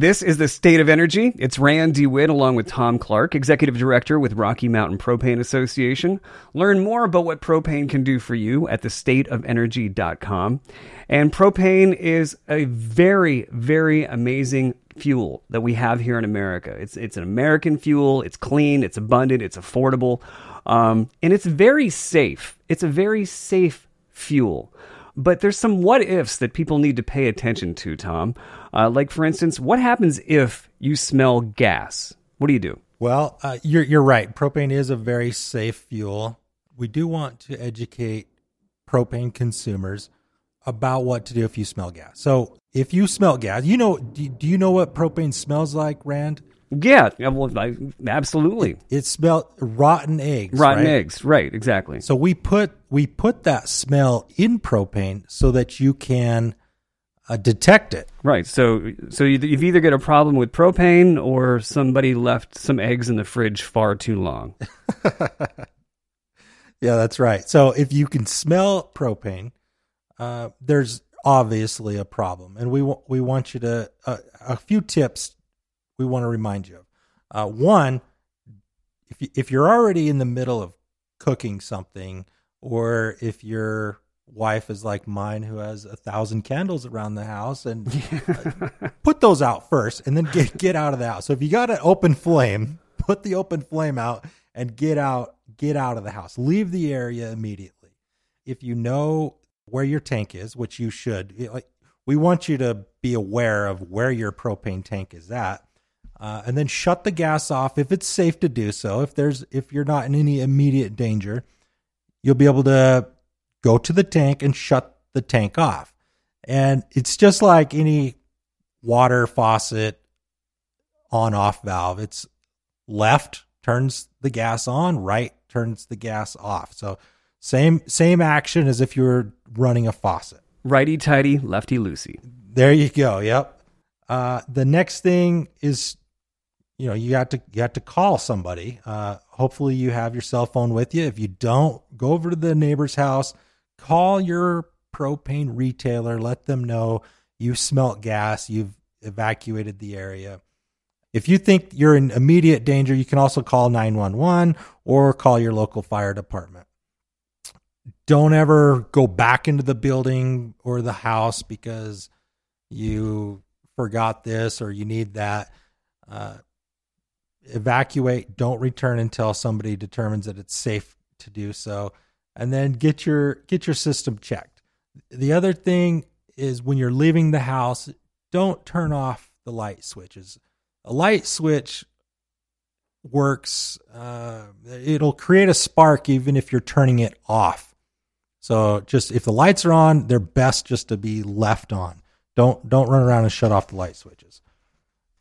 This is the State of Energy. It's Rand DeWitt along with Tom Clark, Executive Director with Rocky Mountain Propane Association. Learn more about what propane can do for you at thestateofenergy.com. And propane is a very, very amazing fuel that we have here in America. It's it's an American fuel. It's clean. It's abundant. It's affordable, um, and it's very safe. It's a very safe fuel. But there's some what ifs that people need to pay attention to, Tom. Uh, like, for instance, what happens if you smell gas? What do you do? Well, uh, you're you're right. Propane is a very safe fuel. We do want to educate propane consumers about what to do if you smell gas. So, if you smell gas, you know, do, do you know what propane smells like, Rand? Yeah, well, I, absolutely. It, smelled rotten eggs. Rotten right? eggs, right? Exactly. So we put we put that smell in propane so that you can uh, detect it. Right. So so you, you've either got a problem with propane or somebody left some eggs in the fridge far too long. yeah, that's right. So if you can smell propane, uh, there's obviously a problem, and we w- we want you to uh, a few tips we want to remind you of. Uh, one, if you, if you're already in the middle of cooking something, or if your wife is like mine who has a thousand candles around the house, and uh, put those out first, and then get get out of the house. So if you got an open flame, put the open flame out and get out get out of the house. Leave the area immediately. If you know where your tank is, which you should, like we want you to be aware of where your propane tank is at uh, and then shut the gas off if it's safe to do so. If there's if you're not in any immediate danger, you'll be able to go to the tank and shut the tank off. And it's just like any water faucet on off valve. It's left turns the gas on, right turns the gas off. So same same action as if you were running a faucet. Righty tighty, lefty loosey. There you go. Yep. Uh, the next thing is you know you got to you got to call somebody. Uh, hopefully you have your cell phone with you. If you don't go over to the neighbor's house call your propane retailer let them know you smelt gas you've evacuated the area. If you think you're in immediate danger you can also call 911 or call your local fire department. Don't ever go back into the building or the house because you forgot this or you need that. Uh, evacuate, don't return until somebody determines that it's safe to do so, and then get your get your system checked. The other thing is when you're leaving the house, don't turn off the light switches. A light switch works uh, it'll create a spark even if you're turning it off. So just if the lights are on, they're best just to be left on. Don't don't run around and shut off the light switches.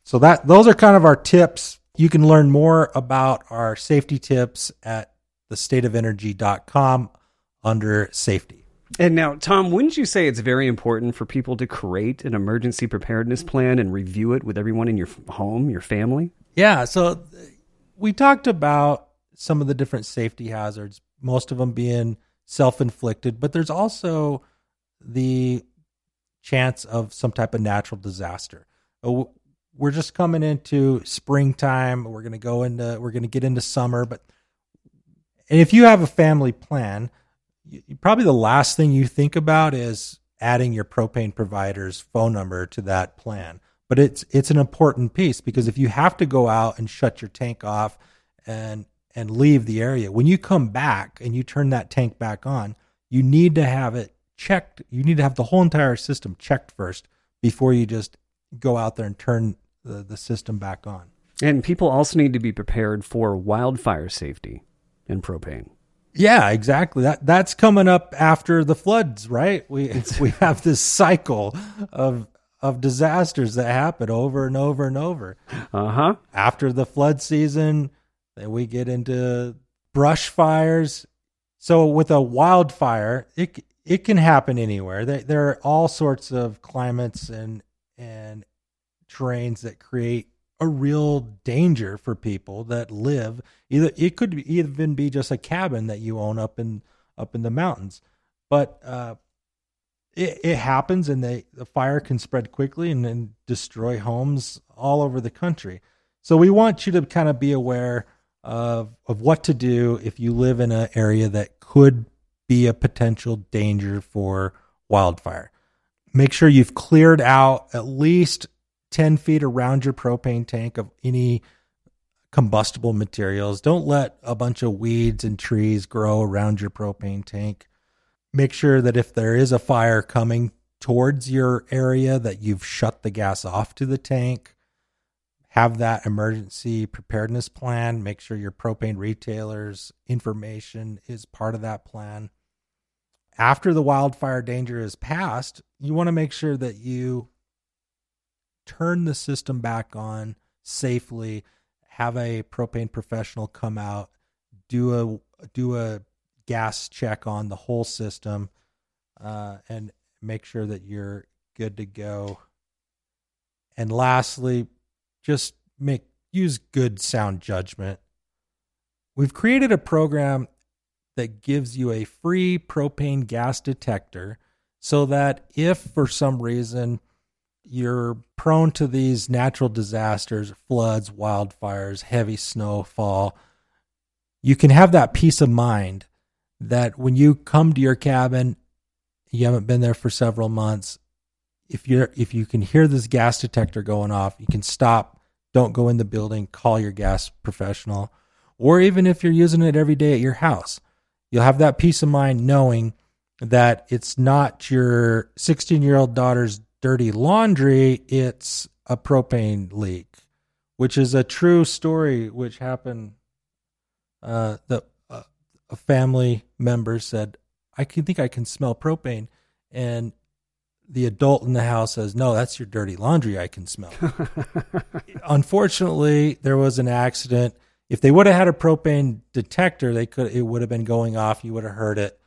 So that those are kind of our tips you can learn more about our safety tips at thestateofenergy.com under safety. And now, Tom, wouldn't you say it's very important for people to create an emergency preparedness plan and review it with everyone in your home, your family? Yeah. So we talked about some of the different safety hazards, most of them being self inflicted, but there's also the chance of some type of natural disaster. Uh, We're just coming into springtime. We're going to go into we're going to get into summer, but and if you have a family plan, you, probably the last thing you think about is adding your propane provider's phone number to that plan. But it's it's an important piece because if you have to go out and shut your tank off and and leave the area, when you come back and you turn that tank back on, you need to have it checked. You need to have the whole entire system checked first before you just go out there and turn the, the system back on. And people also need to be prepared for wildfire safety in propane. Yeah, exactly. That that's coming up after the floods, right? We we have this cycle of of disasters that happen over and over and over. Uh-huh. After the flood season, then we get into brush fires. So with a wildfire, it it can happen anywhere. There, there are all sorts of climates and and terrains that create a real danger for people that live either it could even be just a cabin that you own up in up in the mountains but uh, it, it happens and they the fire can spread quickly and then destroy homes all over the country. So we want you to kind of be aware of of what to do if you live in an area that could be a potential danger for wildfire. Make sure you've cleared out at least 10 feet around your propane tank of any combustible materials. Don't let a bunch of weeds and trees grow around your propane tank. Make sure that if there is a fire coming towards your area that you've shut the gas off to the tank. Have that emergency preparedness plan. Make sure your propane retailers information is part of that plan. After the wildfire danger is passed you want to make sure that you turn the system back on safely have a propane professional come out do a do a gas check on the whole system uh, and make sure that you're good to go. And lastly, just make use good sound judgment. We've created a program that gives you a free propane gas detector so that if for some reason you're prone to these natural disasters, floods, wildfires, heavy snowfall, you can have that peace of mind that when you come to your cabin, you haven't been there for several months. If you're if you can hear this gas detector going off, you can stop. Don't go in the building. Call your gas professional, or even if you're using it every day at your house, you'll have that peace of mind knowing that it's not your 16 year old daughter's dirty laundry. It's a propane leak, which is a true story, which happened. Uh, that a family member said, I can think I can smell propane. And the adult in the house says, No, that's your dirty laundry I can smell. Unfortunately, there was an accident. If they would have had a propane detector, they could it would have been going off. You would have heard it.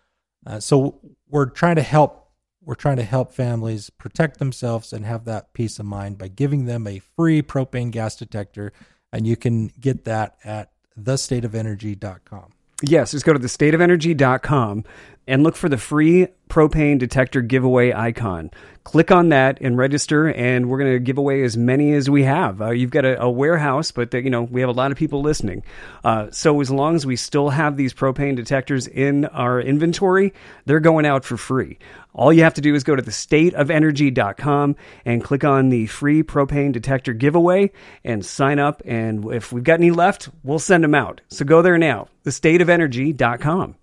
Uh, so we're trying to help. We're trying to help families protect themselves and have that peace of mind by giving them a free propane gas detector, and you can get that at thestateofenergy.com. Yes, just go to thestateofenergy.com and look for the free propane detector giveaway icon. Click on that and register, and we're going to give away as many as we have. Uh, you've got a, a warehouse, but the, you know we have a lot of people listening. Uh, so as long as we still have these propane detectors in our inventory, they're going out for free. All you have to do is go to thestateofenergy.com and click on the free propane detector giveaway and sign up. And if we've got any left, we'll send them out. So go there now, thestateofenergy.com.